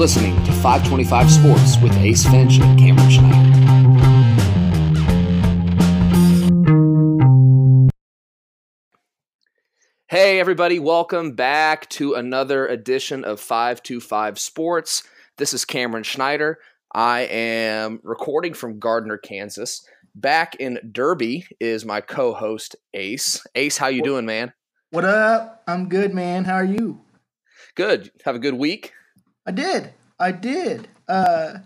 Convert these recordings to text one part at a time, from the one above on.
listening to 525 Sports with Ace Finch and Cameron Schneider. Hey, everybody, welcome back to another edition of 525 Sports. This is Cameron Schneider. I am recording from Gardner, Kansas. Back in Derby is my co-host Ace. Ace, how you doing, man? What up? I'm good, man. How are you? Good. Have a good week. I did. I did. Uh,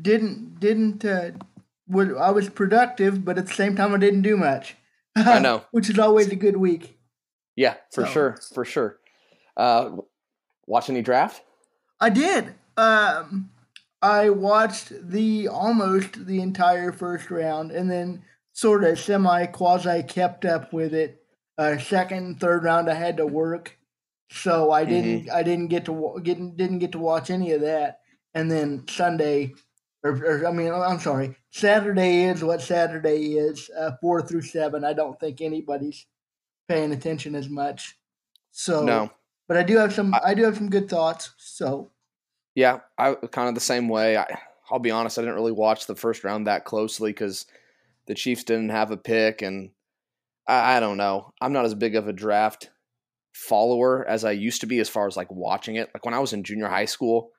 didn't didn't. Uh, I was productive, but at the same time, I didn't do much. I know, which is always a good week. Yeah, for so. sure, for sure. Uh, watch any draft? I did. Um, I watched the almost the entire first round, and then sort of semi quasi kept up with it. Uh, second, third round, I had to work, so I didn't. Mm-hmm. I didn't get to get didn't get to watch any of that. And then Sunday, or, or I mean, I'm sorry, Saturday is what Saturday is. Uh, four through seven. I don't think anybody's paying attention as much. So no, but I do have some. I, I do have some good thoughts. So yeah, I kind of the same way. I, I'll be honest, I didn't really watch the first round that closely because the Chiefs didn't have a pick, and I, I don't know. I'm not as big of a draft follower as I used to be as far as like watching it. Like when I was in junior high school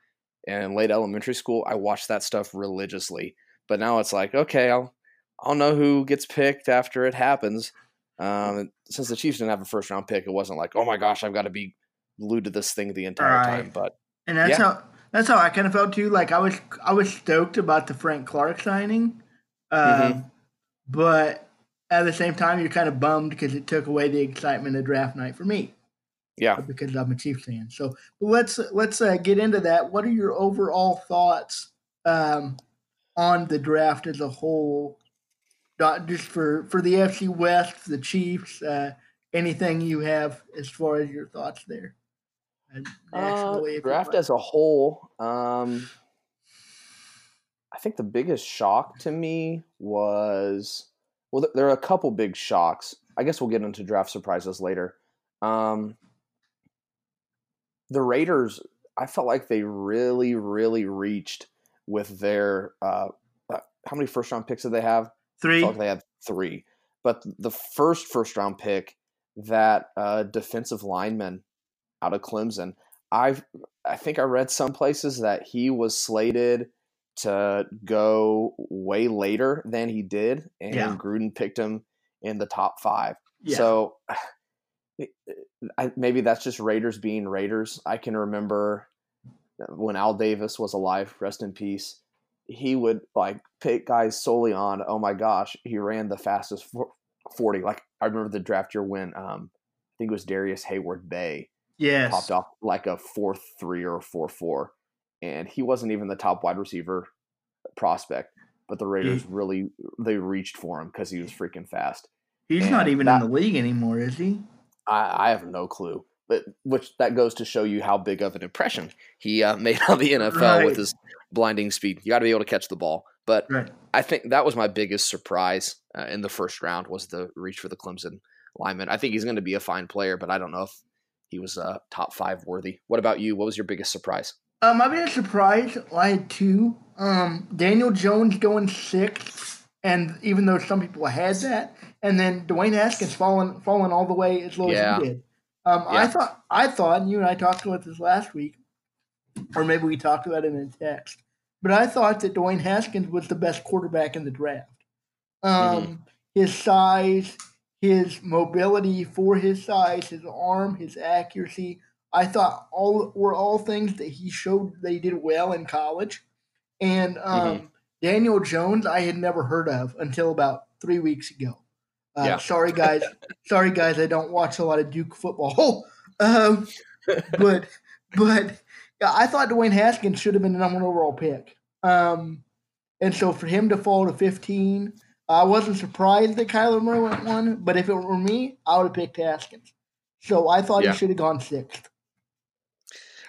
and late elementary school, I watched that stuff religiously. But now it's like, okay, I'll I'll know who gets picked after it happens. Um, since the Chiefs didn't have a first round pick, it wasn't like, oh my gosh, I've got to be glued to this thing the entire right. time. But and that's yeah. how that's how I kind of felt too. Like I was I was stoked about the Frank Clark signing, um, mm-hmm. but at the same time, you're kind of bummed because it took away the excitement of draft night for me. Yeah, because I'm a Chiefs fan. So let's let's uh, get into that. What are your overall thoughts um, on the draft as a whole? Not just for for the AFC West, the Chiefs. Uh, anything you have as far as your thoughts there? Uh, draft as a whole, um, I think the biggest shock to me was well, there are a couple big shocks. I guess we'll get into draft surprises later. Um, the Raiders, I felt like they really, really reached with their uh, uh, how many first round picks did they have? Three. like they had three, but the first first round pick, that uh, defensive lineman out of Clemson. I I think I read some places that he was slated to go way later than he did, and yeah. Gruden picked him in the top five. Yeah. So I, maybe that's just Raiders being Raiders. I can remember when Al Davis was alive, rest in peace. He would like pick guys solely on, oh my gosh, he ran the fastest 40. Like I remember the draft year when um, I think it was Darrius Heyward-Bey. yes. popped off like a four three or a four four, and he wasn't even the top wide receiver prospect. But the Raiders he, really they reached for him because he was freaking fast. He's and not even that, in the league anymore, is he? I, I, have no clue. But which that goes to show you how big of an impression he uh, made on the NFL right. with his blinding speed. You got to be able to catch the ball. But right. I think that was my biggest surprise uh, in the first round was the reach for the Clemson lineman. I think he's going to be a fine player, but I don't know if he was uh, top five worthy. What about you? What was your biggest surprise? Um, my biggest surprise, I had two. Um, Daniel Jones going sixth, and even though some people had that, and then Dwayne Haskins falling falling all the way as low yeah. as he did. Um, yeah. I thought I thought, and you and I talked about this last week, or maybe we talked about it in a text. But I thought that Dwayne Haskins was the best quarterback in the draft. Um, mm-hmm. His size, his mobility for his size, his arm, his accuracy. I thought all were all things that he showed that he did well in college. And um, mm-hmm. Daniel Jones, I had never heard of until about three weeks ago. Uh, yeah. Sorry, guys. sorry, guys. I don't watch a lot of Duke football. um, but but yeah, I thought Dwayne Haskins should have been the number one overall pick. Um, and so for him to fall to 15, I wasn't surprised that Kyler Murray went one, but if it were me, I would have picked Haskins. So I thought yeah. he should have gone sixth.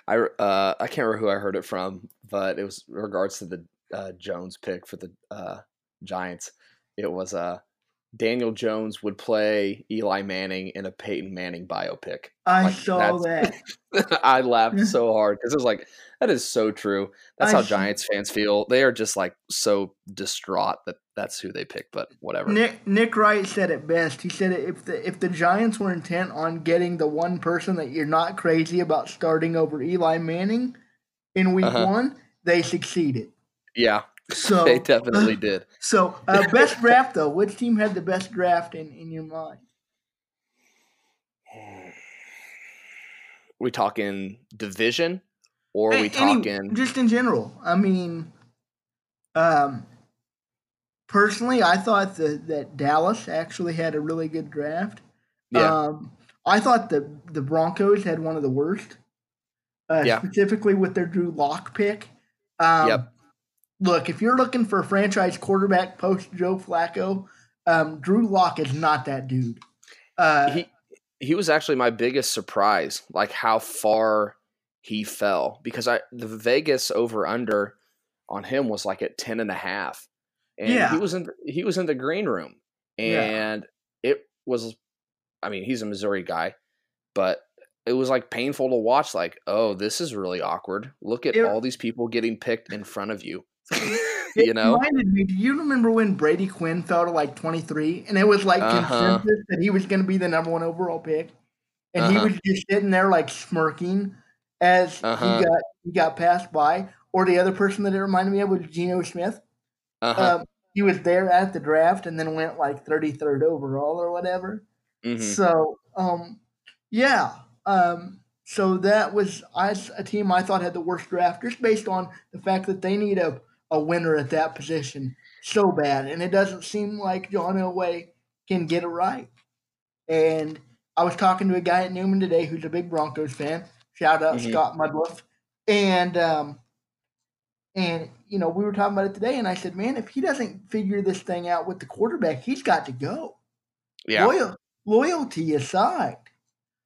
I uh, I can't remember who I heard it from, but it was regards to the uh, Jones pick for the uh, Giants. It was uh, Daniel Jones would play Eli Manning in a Peyton Manning biopic. I like, saw that. I laughed so hard because it was like, that is so true. That's I how Giants fans feel. They are just like so distraught that that's who they pick. But whatever. Nick Nick Wright said it best. He said if the if the Giants were intent on getting the one person that you're not crazy about starting over Eli Manning in Week uh-huh. One, they succeeded. Yeah, so they definitely did. So uh, best draft though, which team had the best draft in in your mind? We talking division, or we talking Any, just in general? I mean, um, personally, I thought that that Dallas actually had a really good draft. Yeah. Um, I thought the the Broncos had one of the worst. Uh, yeah. Specifically with their Drew Lock pick. Um, yep look, if you're looking for a franchise quarterback post Joe Flacco, um, Drew Lock is not that dude. Uh, he he was actually my biggest surprise, like how far he fell because I the Vegas over under on him was like at 10 and a half. And yeah. he was in he was in the green room and yeah. it was I mean, he's a Missouri guy, but it was like painful to watch like, oh, this is really awkward. Look at it, all these people getting picked in front of you. you know, reminded me. Do you remember when Brady Quinn fell to like 23, and it was like uh-huh. consensus that he was going to be the number one overall pick, and uh-huh. he was just sitting there like smirking as uh-huh. he got he got passed by. Or the other person that it reminded me of was Geno Smith. Uh-huh. Um, he was there at the draft and then went like 33rd overall or whatever. Mm-hmm. So, um, yeah. Um, so that was a team I thought had the worst draft just based on the fact that they need a a winner at that position so bad, and it doesn't seem like John Elway can get it right. And I was talking to a guy at Newman today who's a big Broncos fan. Shout out mm-hmm. Scott Mudliff, and um, and you know we were talking about it today, and I said, man, if he doesn't figure this thing out with the quarterback, he's got to go. Yeah, Loyal, loyalty aside.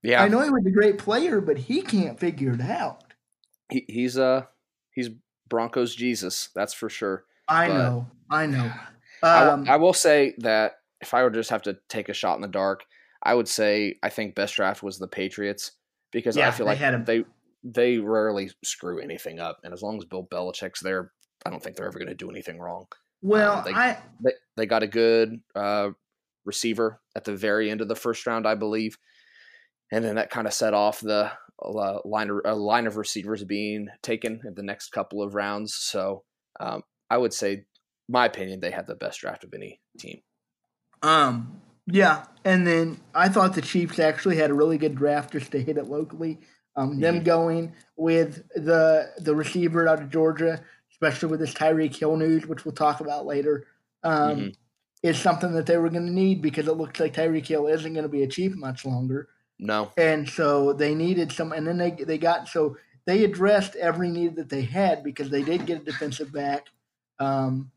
Yeah, I know he was a great player, but he can't figure it out. He, he's uh he's Broncos Jesus, that's for sure. I but know, I know. Um, I, will, I will say that if I were to just have to take a shot in the dark, I would say I think best draft was the Patriots because yeah, I feel like they they rarely screw anything up, and as long as Bill Belichick's there, I don't think they're ever going to do anything wrong. Well, um, they, I they, they, got a good uh, receiver at the very end of the first round, I believe, and then that kind of set off the a line of, a line of receivers being taken in the next couple of rounds. So um, I would say, my opinion, they had the best draft of any team. Um. Yeah, and then I thought the Chiefs actually had a really good draft just to hit it locally. Um, mm-hmm. them going with the the receiver out of Georgia, especially with this Tyreek Hill news, which we'll talk about later, um, mm-hmm. is something that they were going to need because it looks like Tyreek Hill isn't going to be a Chief much longer. No. And so they needed some, and then they they got so they addressed every need that they had because they did get a defensive back. Um,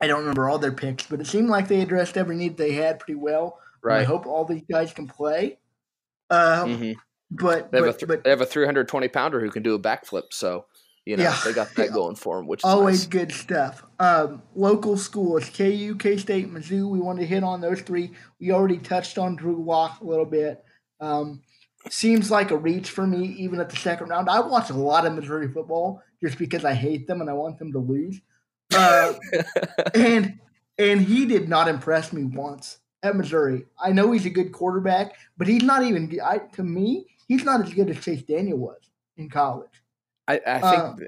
I don't remember all their picks, but it seemed like they addressed every need they had pretty well. Right. I hope all these guys can play. Um, mm-hmm. But they have, but, th- but, they have a 320 pounder who can do a backflip. So you know, yeah. they got that going for them, which is always nice. good stuff. Um, local schools, KU, K State, Mizzou. We wanted to hit on those three. We already touched on Drew Lock a little bit. Um, seems like a reach for me, even at the second round. I watch a lot of Missouri football just because I hate them and I want them to lose. Uh, and and he did not impress me once at Missouri. I know he's a good quarterback, but he's not even. I, to me, he's not as good as Chase Daniel was in college. I, I think um,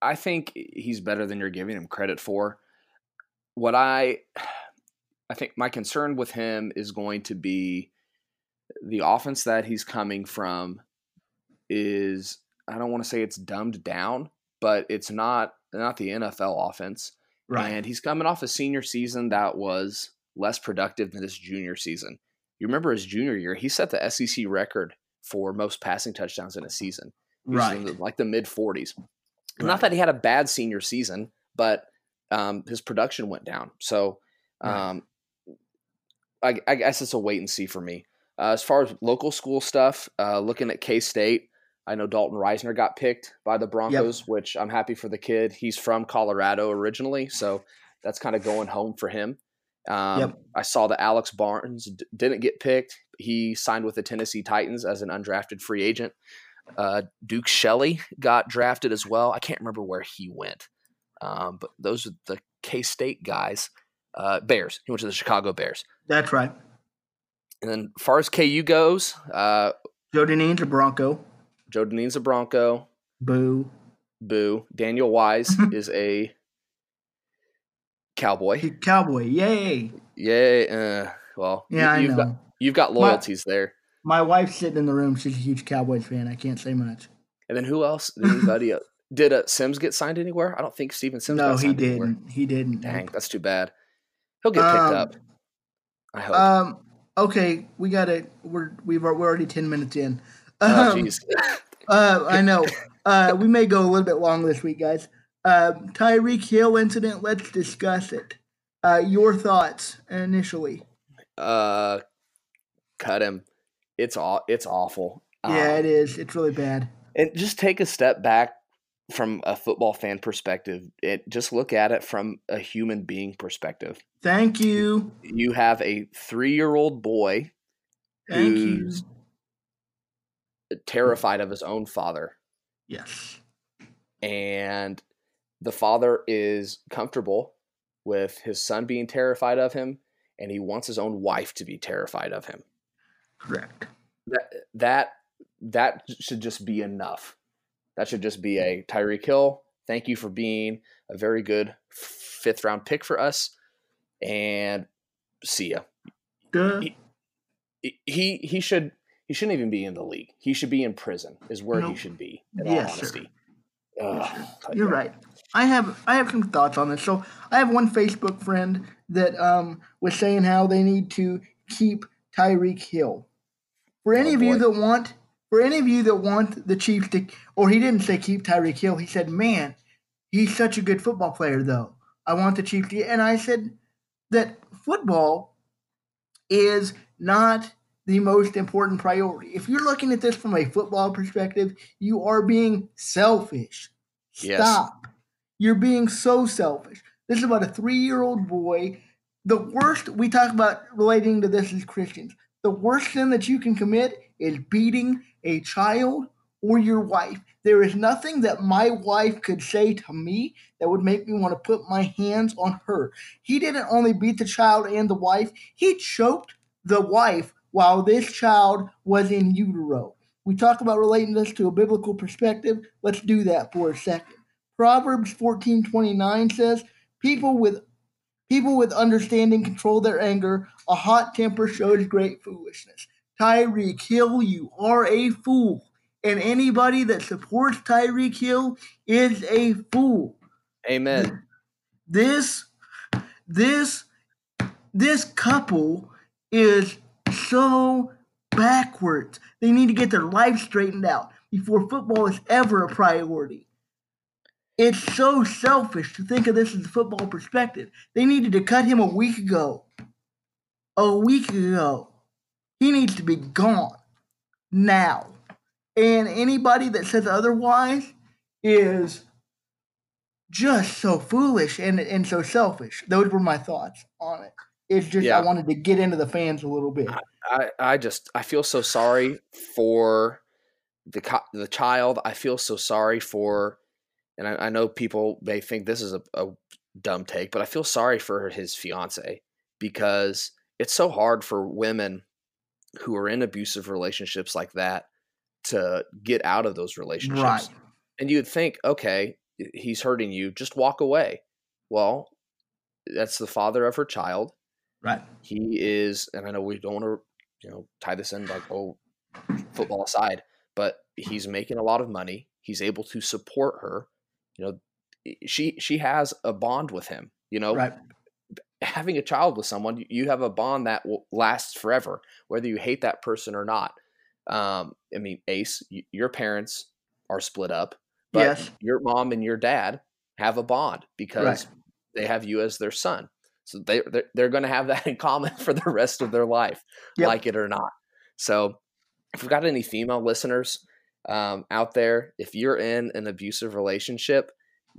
I think he's better than you're giving him credit for. What I I think my concern with him is going to be the offense that he's coming from is I don't want to say it's dumbed down, but it's not not the NFL offense. Right. And he's coming off a senior season that was less productive than his junior season. You remember his junior year, he set the SEC record for most passing touchdowns in a season right. The, like the mid 40s. Right. Not that he had a bad senior season, but um, his production went down. So um, right. I, I, guess it's a wait and see for me. Uh, as far as local school stuff, uh, looking at K State, I know Dalton Risner got picked by the Broncos, yep. which I'm happy for the kid. He's from Colorado originally, so that's kind of going home for him. Um, yep. I saw that Alex Barnes d- didn't get picked. He signed with the Tennessee Titans as an undrafted free agent. Uh, Duke Shelley got drafted as well. I can't remember where he went, um, but those are the K State guys. Uh, Bears. He went to the Chicago Bears. That's right. And then, as far as KU goes, uh, Joe Dineen's a Bronco. Joe Dineen's a Bronco. Boo. Boo. Daniel Wise is a Cowboy. Cowboy. Yay. Yay. Uh, well, yeah, you, have got you've got loyalties my, there. My wife's sitting in the room. She's a huge Cowboys fan. I can't say much. And then who else? Anybody? else? Did uh, Sims get signed anywhere? I don't think Steven Sims. No, he didn't. Anywhere. He didn't. Dang, that's too bad. He'll get picked um, up. I hope. Um. Okay, we got to. We're we've we're already ten minutes in. Oh, um, oh, jeez. uh, I know. Uh, we may go a little bit long this week, guys. Uh, Tyreek Hill incident. Let's discuss it. Uh, your thoughts initially? Uh, cut him. It's all. It's awful. Yeah, um, it is. It's really bad. And just take a step back from a football fan perspective. It just look at it from a human being perspective. Thank you. You have a three-year-old boy Thank who's you. terrified of his own father. Yes. And the father is comfortable with his son being terrified of him, and he wants his own wife to be terrified of him. Correct. That that that should just be enough. That should just be a Tyreek Hill. Thank you for being a very good fifth round pick for us, and see ya. He, he, he should he shouldn't even be in the league. He should be in prison. Is where nope. he should be. In yes, all honesty. Ugh, You're right. I have I have some thoughts on this. So I have one Facebook friend that um, was saying how they need to keep Tyreek Hill. For any oh, of you that want, for any of you that want the Chiefs to, or he didn't say keep Tyreek Hill. He said, "Man, he's such a good football player, though. I want the Chiefs to." And I said that football is not the most important priority. If you're looking at this from a football perspective, you are being selfish. Yes. Stop. You're being so selfish. This is about a three year old boy. The worst we talk about relating to this is Christians. The worst sin that you can commit is beating a child or your wife. There is nothing that my wife could say to me that would make me want to put my hands on her. He didn't only beat the child and the wife, he choked the wife while this child was in utero. We talk about relating this to a biblical perspective. Let's do that for a second. Proverbs 14:29 says, "People with people with understanding control their anger. A hot temper shows great foolishness." Tyreek Hill, you are a fool. And anybody that supports Tyreek Hill is a fool. Amen. This this this couple is so backwards. They need to get their life straightened out before football is ever a priority. It's so selfish to think of this as a football perspective. They needed to cut him a week ago. A week ago. He needs to be gone now. And anybody that says otherwise is just so foolish and, and so selfish. Those were my thoughts on it. It's just yeah. I wanted to get into the fans a little bit. I, I just I feel so sorry for the the child. I feel so sorry for, and I, I know people may think this is a, a dumb take, but I feel sorry for his fiance because it's so hard for women who are in abusive relationships like that to get out of those relationships. Right. And you'd think, okay, he's hurting you, just walk away. Well, that's the father of her child. Right. He is, and I know we don't want to, you know, tie this in like, oh, football aside, but he's making a lot of money. He's able to support her. You know, she she has a bond with him. You know, right. having a child with someone, you have a bond that will last forever, whether you hate that person or not. Um, I mean, Ace, your parents are split up, but yes. your mom and your dad have a bond because right. they have you as their son. So they they're, they're going to have that in common for the rest of their life, yep. like it or not. So, if we've got any female listeners um, out there, if you're in an abusive relationship,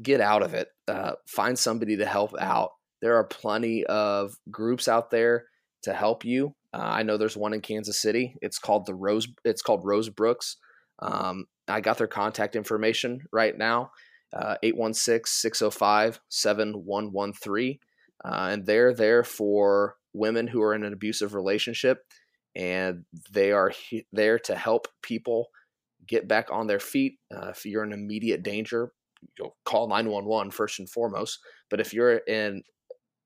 get out of it. Uh, find somebody to help out. there are plenty of groups out there to help you. Uh, I know there's one in Kansas City. It's called the Rose. It's called Rose Brooks. Um, I got their contact information right now. Uh, 816-605-7113 uh, and they're there for women who are in an abusive relationship and they are he- there to help people get back on their feet uh, if you're in immediate danger you'll call 911 first and foremost but if you're in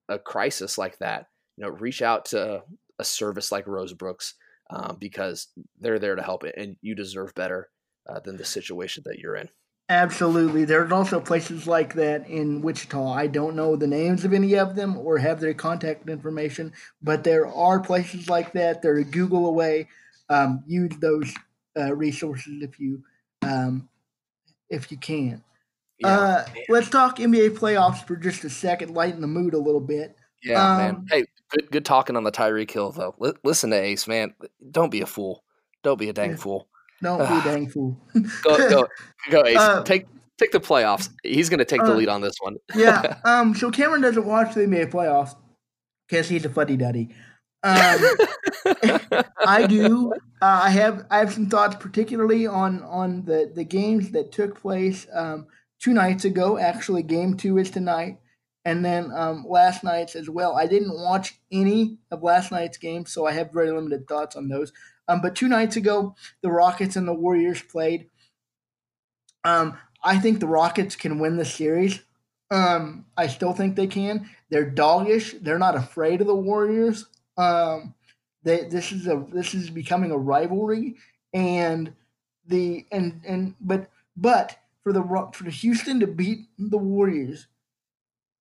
a crisis like that you know reach out to a service like rose brooks um, because they're there to help it and you deserve better uh, than the situation that you're in Absolutely. There's also places like that in Wichita. I don't know the names of any of them or have their contact information, but there are places like that. They're Google away. Um, use those uh, resources if you um, if you can. Yeah, uh, let's talk NBA playoffs for just a second, lighten the mood a little bit. Yeah, um, man. Hey, good good talking on the Tyreek Hill though. L- listen to Ace, man. Don't be a fool. Don't be a dang yeah. fool. Don't be a dang fool. go go go Ace. Uh, take take the playoffs. He's going to take the uh, lead on this one. yeah. Um. So Cameron doesn't watch the NBA playoffs because he's a fuddy duddy. Um, I do. Uh, I have. I have some thoughts, particularly on on the the games that took place um, two nights ago. Actually, game two is tonight, and then um, last night's as well. I didn't watch any of last night's game, so I have very limited thoughts on those. Um, but two nights ago, the Rockets and the Warriors played. Um, I think the Rockets can win the series. Um, I still think they can. They're doggish. They're not afraid of the Warriors. Um, they, this is a this is becoming a rivalry, and the and and but but for the for the Houston to beat the Warriors,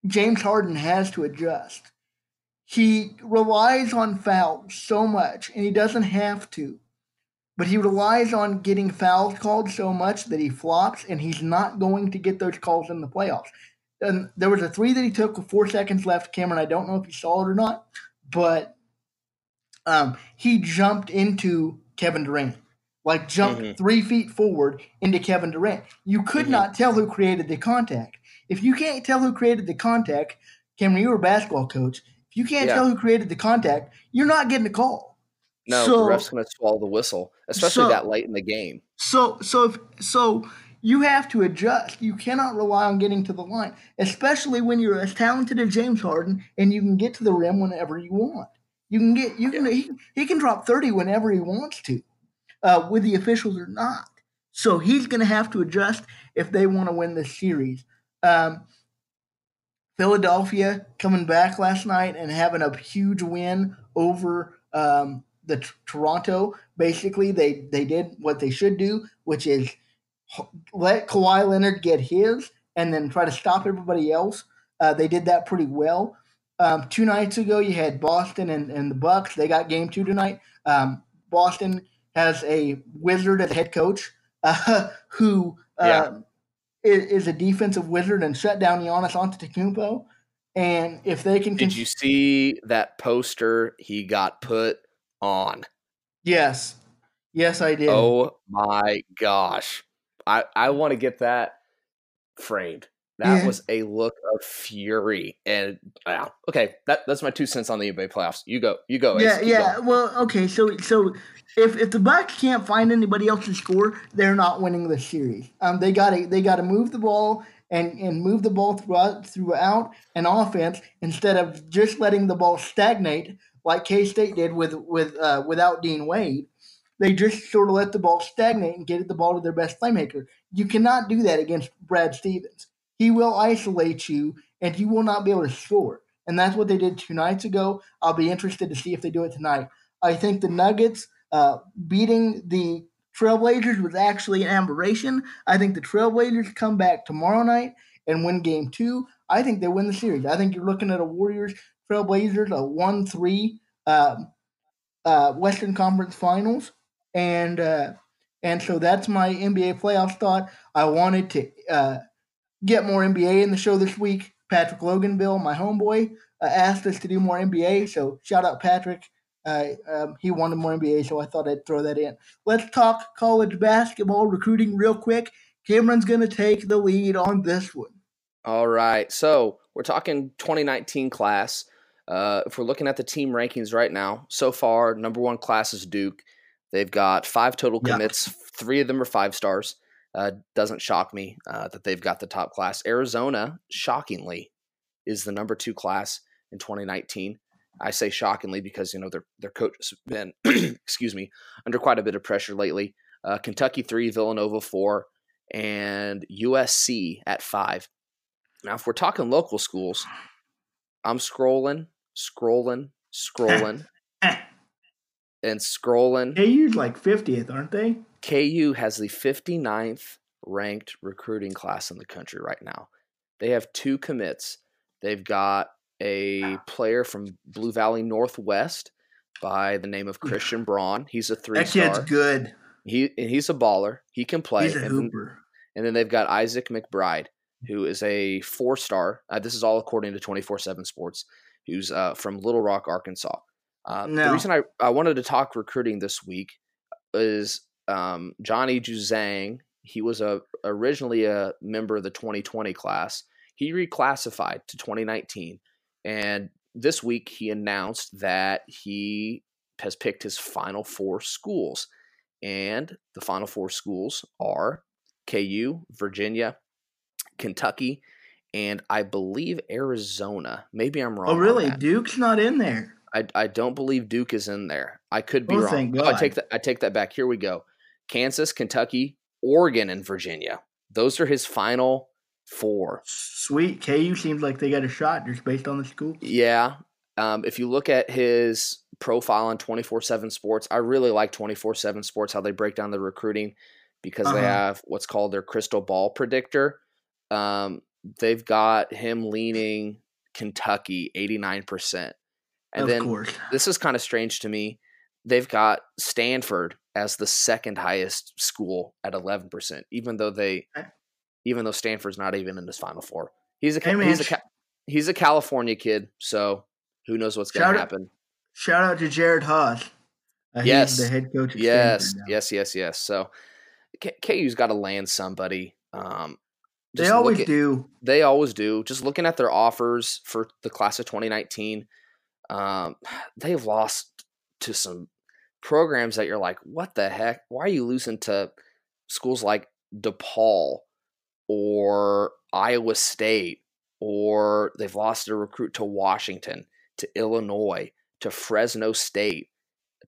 James Harden has to adjust he relies on fouls so much, and he doesn't have to. But he relies on getting fouls called so much that he flops, and he's not going to get those calls in the playoffs. And there was a three that he took with four seconds left. Cameron, I don't know if you saw it or not, but um, he jumped into Kevin Durant, like jumped mm-hmm. three feet forward into Kevin Durant. You could mm-hmm. not tell who created the contact. If you can't tell who created the contact, Cameron, you were a basketball coach If you can't yeah. tell who created the contact, you're not getting a call. No, so, the ref's going to swallow the whistle, especially so, that late in the game. So, so if so, you have to adjust. You cannot rely on getting to the line, especially when you're as talented as James Harden and you can get to the rim whenever you want. You can get you can yeah. he, he can drop thirty whenever he wants to, uh, with the officials or not. So he's going to have to adjust if they want to win this series. Um, Philadelphia coming back last night and having a huge win over um, the t- Toronto. Basically, they they did what they should do, which is let Kawhi Leonard get his and then try to stop everybody else. Uh, they did that pretty well. Um, two nights ago, you had Boston and, and the Bucks. They got game two tonight. Um, Boston has a wizard as a head coach uh, who uh, yeah is, a defensive wizard and shut down Giannis Antetokounmpo. And if they can, did you see that poster he got put on? Yes, yes, I did. Oh my gosh, I I want to get that framed. That yeah. was a look of fury, and wow. Okay, that that's my two cents on the NBA playoffs. You go, you go. Yeah, yeah. Going. Well, okay. So so if if the Bucks can't find anybody else to score, they're not winning the series. Um, they got to they got to move the ball and and move the ball throughout throughout an offense instead of just letting the ball stagnate like K State did with with uh, without Dean Wade. They just sort of let the ball stagnate and get the ball to their best playmaker. You cannot do that against Brad Stevens. He will isolate you, and you will not be able to score. And that's what they did two nights ago. I'll be interested to see if they do it tonight. I think the Nuggets uh, beating the Trailblazers was actually an aberration. I think the Trailblazers come back tomorrow night and win game two. I think they win the series. I think you're looking at a Warriors Trailblazers, a 1 3 uh, uh, Western Conference Finals. And uh, and so that's my NBA playoffs thought. I wanted to uh, get more NBA in the show this week. Patrick Loganville, my homeboy, uh, asked us to do more NBA. So shout out Patrick. Uh, um, he wanted more NBA, so I thought I'd throw that in. Let's talk college basketball recruiting real quick. Cameron's going to take the lead on this one. All right. So we're talking 2019 class. Uh, if we're looking at the team rankings right now, so far, number one class is Duke. They've got five total commits. Three of them are five stars. Uh, doesn't shock me uh, that they've got the top class. Arizona, shockingly, is the number two class in 2019. I say shockingly because you know their their coach has been, excuse me, under quite a bit of pressure lately. Uh, Kentucky three, Villanova four, and USC at five. Now, if we're talking local schools, I'm scrolling, scrolling, scrolling, and scrolling. KU's like 50th, aren't they? KU has the 59th ranked recruiting class in the country right now. They have two commits. They've got a player from Blue Valley Northwest by the name of Christian Braun. He's a three That kid's good. He he's a baller. He can play. He's a and, then, hooper. and then they've got Isaac McBride, who is a four star. Uh, this is all according to twenty four seven Sports, who's uh, from Little Rock, Arkansas. Uh, The reason I, I wanted to talk recruiting this week is um, Johnny Juzang. He was a originally a member of the 2020 class. He reclassified to 2019, and this week he announced that he has picked his final four schools, and the final four schools are KU, Virginia, Kentucky, and I believe Arizona. Maybe I'm wrong. Oh, really? Duke's not in there. I, I don't believe Duke is in there. I could be Oh, wrong. thank Oh, I take that I take that back. Here we go. Kansas, Kentucky, Oregon, and Virginia. Those are his final four. Sweet. KU seems like they got a shot just based on the school. Yeah. Um, if you look at his profile on 24 7 Sports, I really like 24 7 Sports, how they break down the recruiting because they Uh-huh. have what's called their crystal ball predictor. Um, they've got him leaning Kentucky 89%. And of then course. this is kind of strange to me. They've got Stanford as the second highest school at 11%, even though they, even though Stanford's not even in his final four. He's a, Hey, he's a, he's a California kid, so who knows what's going to happen. Shout out to Jerod Haase. Uh, Yes. The head coach Yes, yes, yes, yes. So K- KU's got to land somebody. Um, They always at- do. They always do. Just looking at their offers for the class of 2019, um, they've lost to some programs that you're like, what the heck? Why are you losing to schools like DePaul or Iowa State? Or they've lost a recruit to Washington, to Illinois, to Fresno State,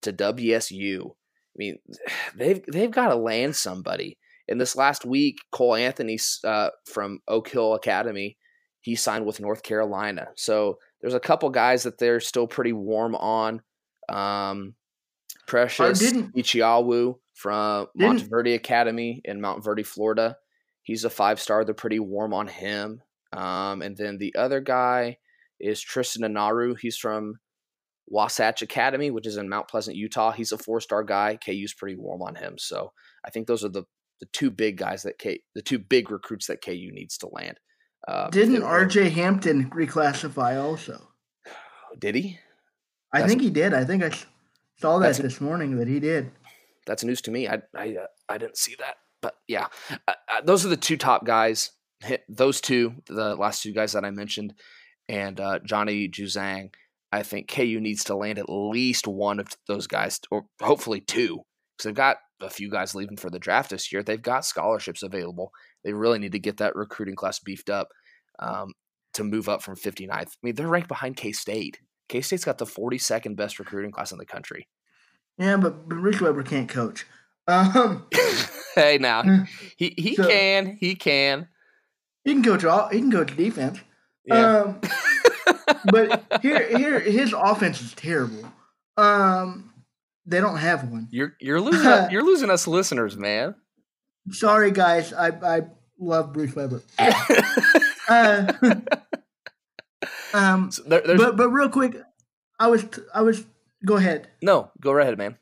to WSU. I mean, they've they've got to land somebody. In this last week, Cole Anthony uh, from Oak Hill Academy, he signed with North Carolina. So there's a couple guys that they're still pretty warm on. Um, Precious Achiuwa from Montverde Academy in Montverde, Florida. He's a five star. They're pretty warm on him. Um, and then the other guy is Tristan Anaru. He's from Wasatch Academy, which is in Mount Pleasant, Utah. He's a four star guy. KU's pretty warm on him. So I think those are the the two big guys that K the two big recruits that KU needs to land. Uh, Didn't RJ Hampton reclassify also? Did he? I think he did. I think I saw that this morning that he did. That's news to me. I I uh, I didn't see that, but yeah, uh, uh, those are the two top guys. Hit those two, the last two guys that I mentioned, and uh, Johnny Juzang. I think KU needs to land at least one of those guys, or hopefully two, because they've got a few guys leaving for the draft this year. They've got scholarships available. They really need to get that recruiting class beefed up um, to move up from 59th. I mean, they're ranked behind K State. K State's got the 42nd best recruiting class in the country. Yeah, but, but Rich Weber can't coach. Um, hey, now Mm. he he So- can he can. he can coach all. He can coach defense. Yeah. Um, but here, here, his offense is terrible. Um, they don't have one. you're you're losing us, you're losing us listeners, man. Sorry, guys. I I love Bruce Weber. Uh, um, So there- but but real quick, I was I was go ahead. no go right ahead, man.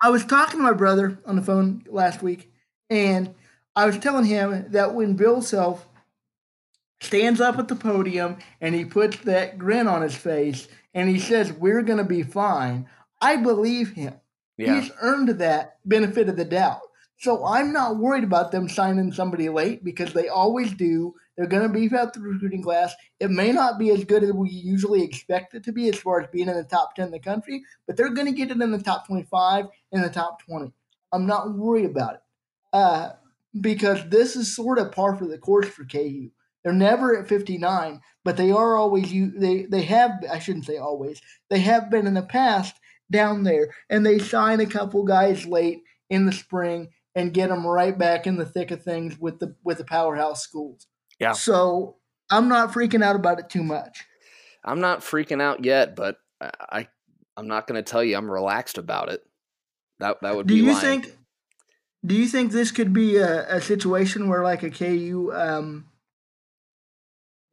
I was talking to my brother on the phone last week, and I was telling him that when Bill Self stands up at the podium and he puts that grin on his face and he says, We're going to be fine, I believe him. Yeah, He's earned that benefit of the doubt. So I'm not worried about them signing somebody late because they always do. They're going to beef up the recruiting class. It may not be as good as we usually expect it to be as far as being in the top 10 in the country, but they're going to get it in the top 25 in the top 20. I'm not worried about it uh, because this is sort of par for the course for KU. They're never at 59, but they are always they they have I shouldn't say always. They have been in the past down there and they sign a couple guys late in the spring and get them right back in the thick of things with the with the powerhouse schools. Yeah. So I'm not freaking out about it too much. I'm not freaking out yet, but I I'm not going to tell you I'm relaxed about it. That that would do be. Do you lying. think? Do you think this could be a, a situation where like a KU um,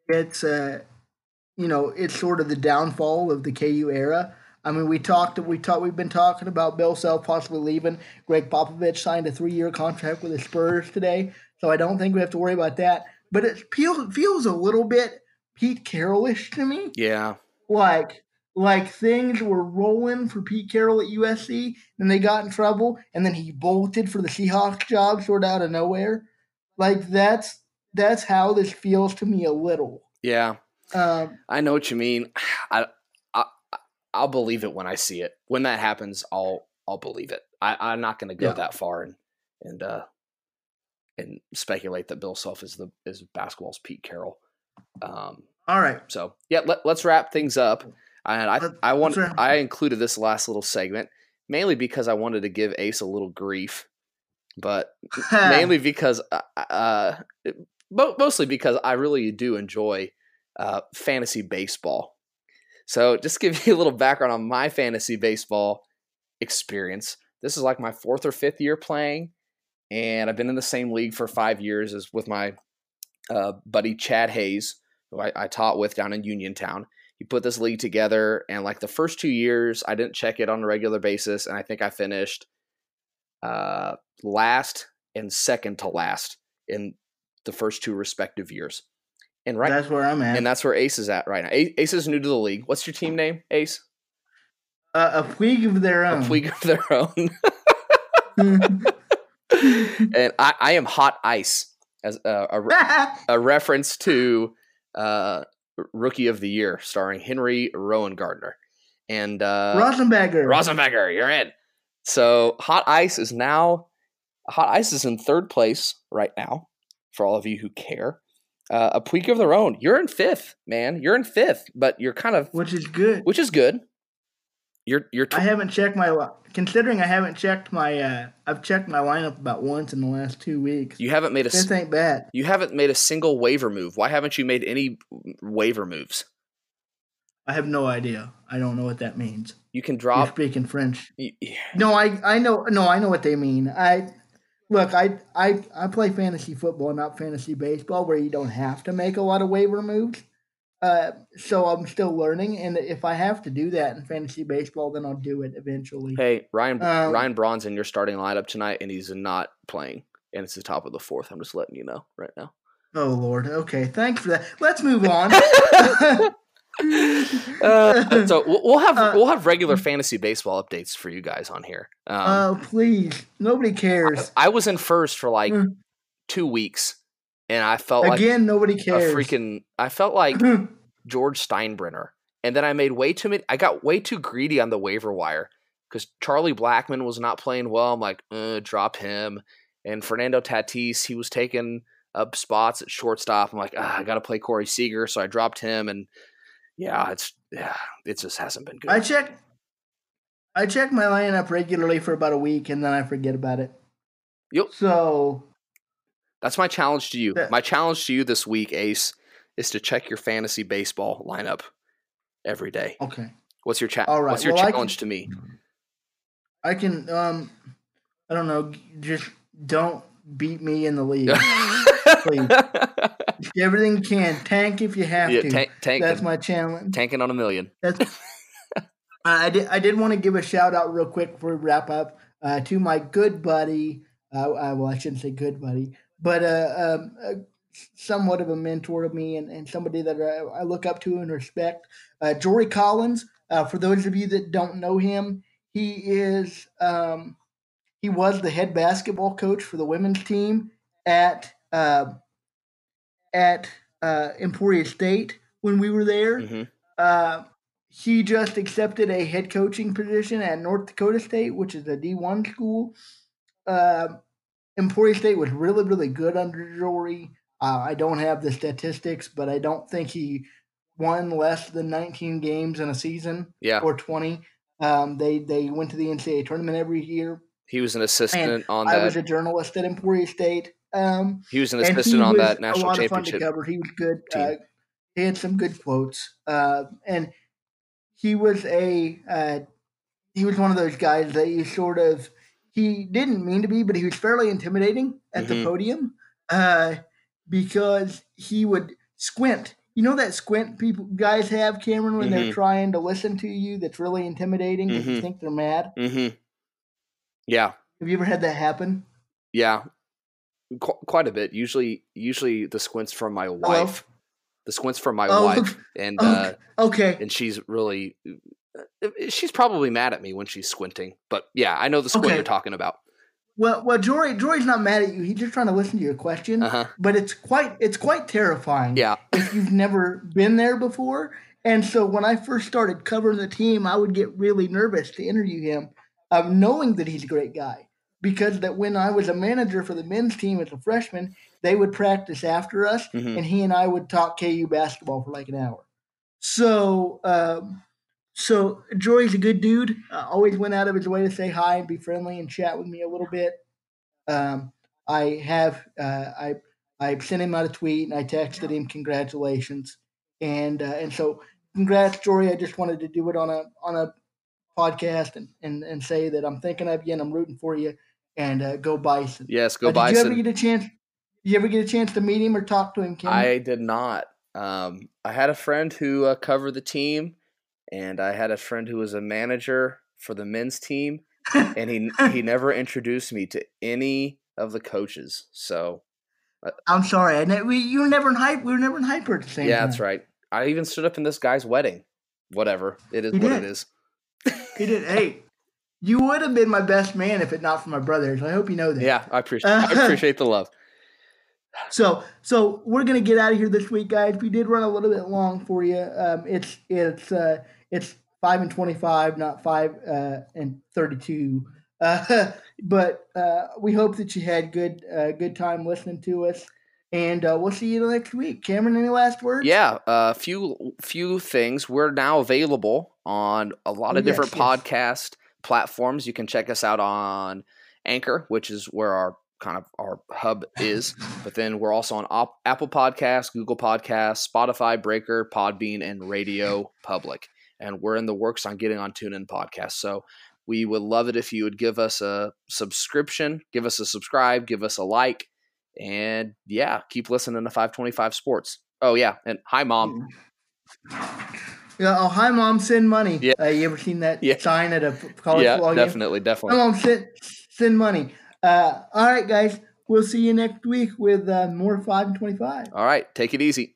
gets uh, you know it's sort of the downfall of the KU era? I mean, we talked, we talked, we've been talking about Bill Self possibly leaving. Gregg Popovich signed a three-year contract with the Spurs today, so I don't think we have to worry about that. But it feels feels a little bit Pete Carrollish to me. Yeah, like like things were rolling for Pete Carroll at USC, and they got in trouble, and then he bolted for the Seahawks job sort of out of nowhere. Like that's that's how this feels to me a little. Yeah, um, I know what you mean. I I'll believe it when I see it. When that happens, I'll I'll believe it. I, am not going to go yeah. that far and and uh, and speculate that Bill Self is the is basketball's Pete Carroll. Um, All right. So yeah, let, us wrap things up. And I I want I included this last little segment mainly because I wanted to give Ace a little grief, but mainly because uh, uh mostly because I really do enjoy uh, fantasy baseball. So, just give you a little background on my fantasy baseball experience. This is like my fourth or fifth year playing, and I've been in the same league for five years as with my uh, buddy Chad Hayes, who I, I taught with down in Uniontown. He put this league together, and like the first two years, I didn't check it on a regular basis, and I think I finished uh, last and second to last in the first two respective years. And right, that's where I'm at, and that's where Ace is at right now. Ace is new to the league. What's your team name, Ace? Uh, a league of their own. A league of their own. And I, I am hot ice as a, a, a reference to uh, rookie of the year, starring Henry Rowengartner and uh, Rosenberger. Rosenberger, you're in. So hot ice is now hot ice is in third place right now for all of you who care uh, a tweak of their own. You're in fifth, man. You're in fifth, but you're kind of which is good. Which is good. You're you're. Tw- I haven't checked my considering I haven't checked my. Uh, I've checked my lineup about once in the last two weeks. You haven't made a. This ain't bad. You haven't made a single waiver move. Why haven't you made any waiver moves? I have no idea. I don't know what that means. You can drop. You're speaking French. Yeah. No, I I know. No, I know what they mean. I look, I I I play fantasy football, not fantasy baseball, where you don't have to make a lot of waiver moves. Uh, so I'm still learning, and if I have to do that in fantasy baseball, then I'll do it eventually. Hey, Ryan um, Ryan Braun's in your starting lineup tonight, and he's not playing, and it's the top of the fourth. I'm just letting you know right now. Oh Lord. Okay, thanks for that. Let's move on. uh, so we'll have uh, we'll have regular fantasy baseball updates for you guys on here. Um, oh please, nobody cares. I, I, was in first for like mm. two weeks, and I felt again like nobody cares. freaking, I felt like George Steinbrenner, and then I made way too many. I got way too greedy on the waiver wire because Charlie Blackmon was not playing well. I'm like, uh, drop him, and Fernando Tatis he was taking up spots at shortstop. I'm like, ah, I got to play Corey Seager, so I dropped him and yeah, it's yeah, it just hasn't been good. I check I check my lineup regularly for about a week and then I forget about it. Yep. So that's my challenge to you. That, my challenge to you this week, Ace, is to check your fantasy baseball lineup every day. Okay. What's your cha- All right. What's your well, challenge can, to me? I can um I don't know, just don't beat me in the league. Please. Everything you can. Tank if you have yeah, to. Tank, tank That's my challenge. Tanking on a million. That's, I did. I did want to give a shout out real quick before we wrap up uh, to my good buddy. Uh, uh, well, I shouldn't say good buddy, but uh, um, uh, somewhat of a mentor to me and, and somebody that I, I look up to and respect. Uh, Jory Collins. for those of you that don't know him, he is um, he was the head basketball coach for the women's team at at uh, Emporia State when we were there. Mm-hmm. Uh, he just accepted a head coaching position at North Dakota State, which is a D1 school. Emporia State was really, really good under Jory. Uh, I don't have the statistics, but I don't think he won less than 19 games in a season Yeah. or 20. Um, they they went to the NCAA tournament every year. He was an assistant on I that. was a journalist at Emporia State. Um, he was an assistant on that national a lot of fun to championship. He was good. Uh, he had some good quotes, uh, and he was a uh, he was one of those guys that you sort of he didn't mean to be, but he was fairly intimidating at Mhm. the podium uh, because he would squint. You know that squint people guys have, Cameron, when they're Mhm. trying to listen to you. That's really intimidating because you think they're mad. Mm-hmm. Yeah, Have you ever had that happen? yeah, Qu- quite a bit. Usually, usually the squints from my Hello? wife. The squints from my Oh, wife, and oh, uh, Okay. and she's really, she's probably mad at me when she's squinting. But yeah, I know the squint Okay. you're talking about. Well, well, Jory, Jory's not mad at you. He's just trying to listen to your question. Uh huh. But it's quite, it's quite terrifying. Yeah. if you've never been there before. And so when I first started covering the team, I would get really nervous to interview him, of knowing that he's a great guy. Because that when I was a manager for the men's team as a freshman, they would practice after us, Mhm. and he and I would talk KU basketball for like an hour. So, um, so Jory's a good dude. Uh, always went out of his way to say hi and be friendly and chat with me a little bit. Um, I have uh, I I sent him out a tweet and I texted him congratulations, and uh, and so congrats, Jory. I just wanted to do it on a on a podcast and and, and say that I'm thinking of you and I'm rooting for you, and uh, go Bison. Yes, go Uh, did you ever get a chance? Did you ever get a chance to meet him or talk to him? I did not. Um, I had a friend who uh, covered the team, and I had a friend who was a manager for the men's team, and he he never introduced me to any of the coaches. So I'm sorry. I ne- we you were never in hype. We were never in hyper at the same yeah, time. that's right. I even stood up in this guy's wedding. Whatever it is, You what did. it is. He did. Hey, you would have been my best man if it not for my brothers. I hope you know that. Yeah, I appreciate I appreciate the love. So, so we're gonna get out of here this week, guys. We did run a little bit long for you. Um, it's it's uh, it's five and twenty five, not five uh, and thirty two. Uh, but uh, we hope that you had good uh, good time listening to us, and uh, we'll see you next week. Cameron, any last words? Yeah, a uh, few few things. We're now available on a lot of different yes. podcast platforms. You can check us out on Anchor, which is where our kind of our hub is. But then we're also on Op- Apple Podcasts, Google Podcasts, Spotify, Breaker, Podbean, and Radio Public. And we're in the works on getting on TuneIn Podcast. So we would love it if you would give us a subscription, give us a subscribe, give us a like, and yeah, keep listening to 525 Sports. Oh yeah, and hi mom. Yeah. Oh, hi, mom. Send money. Yeah. Uh, you ever seen that Yeah. sign at a college Yeah, football game? definitely, Hi, definitely. mom. Send send money. Uh, all right, guys. We'll see you next week with uh, more five and twenty five. All right, take it easy.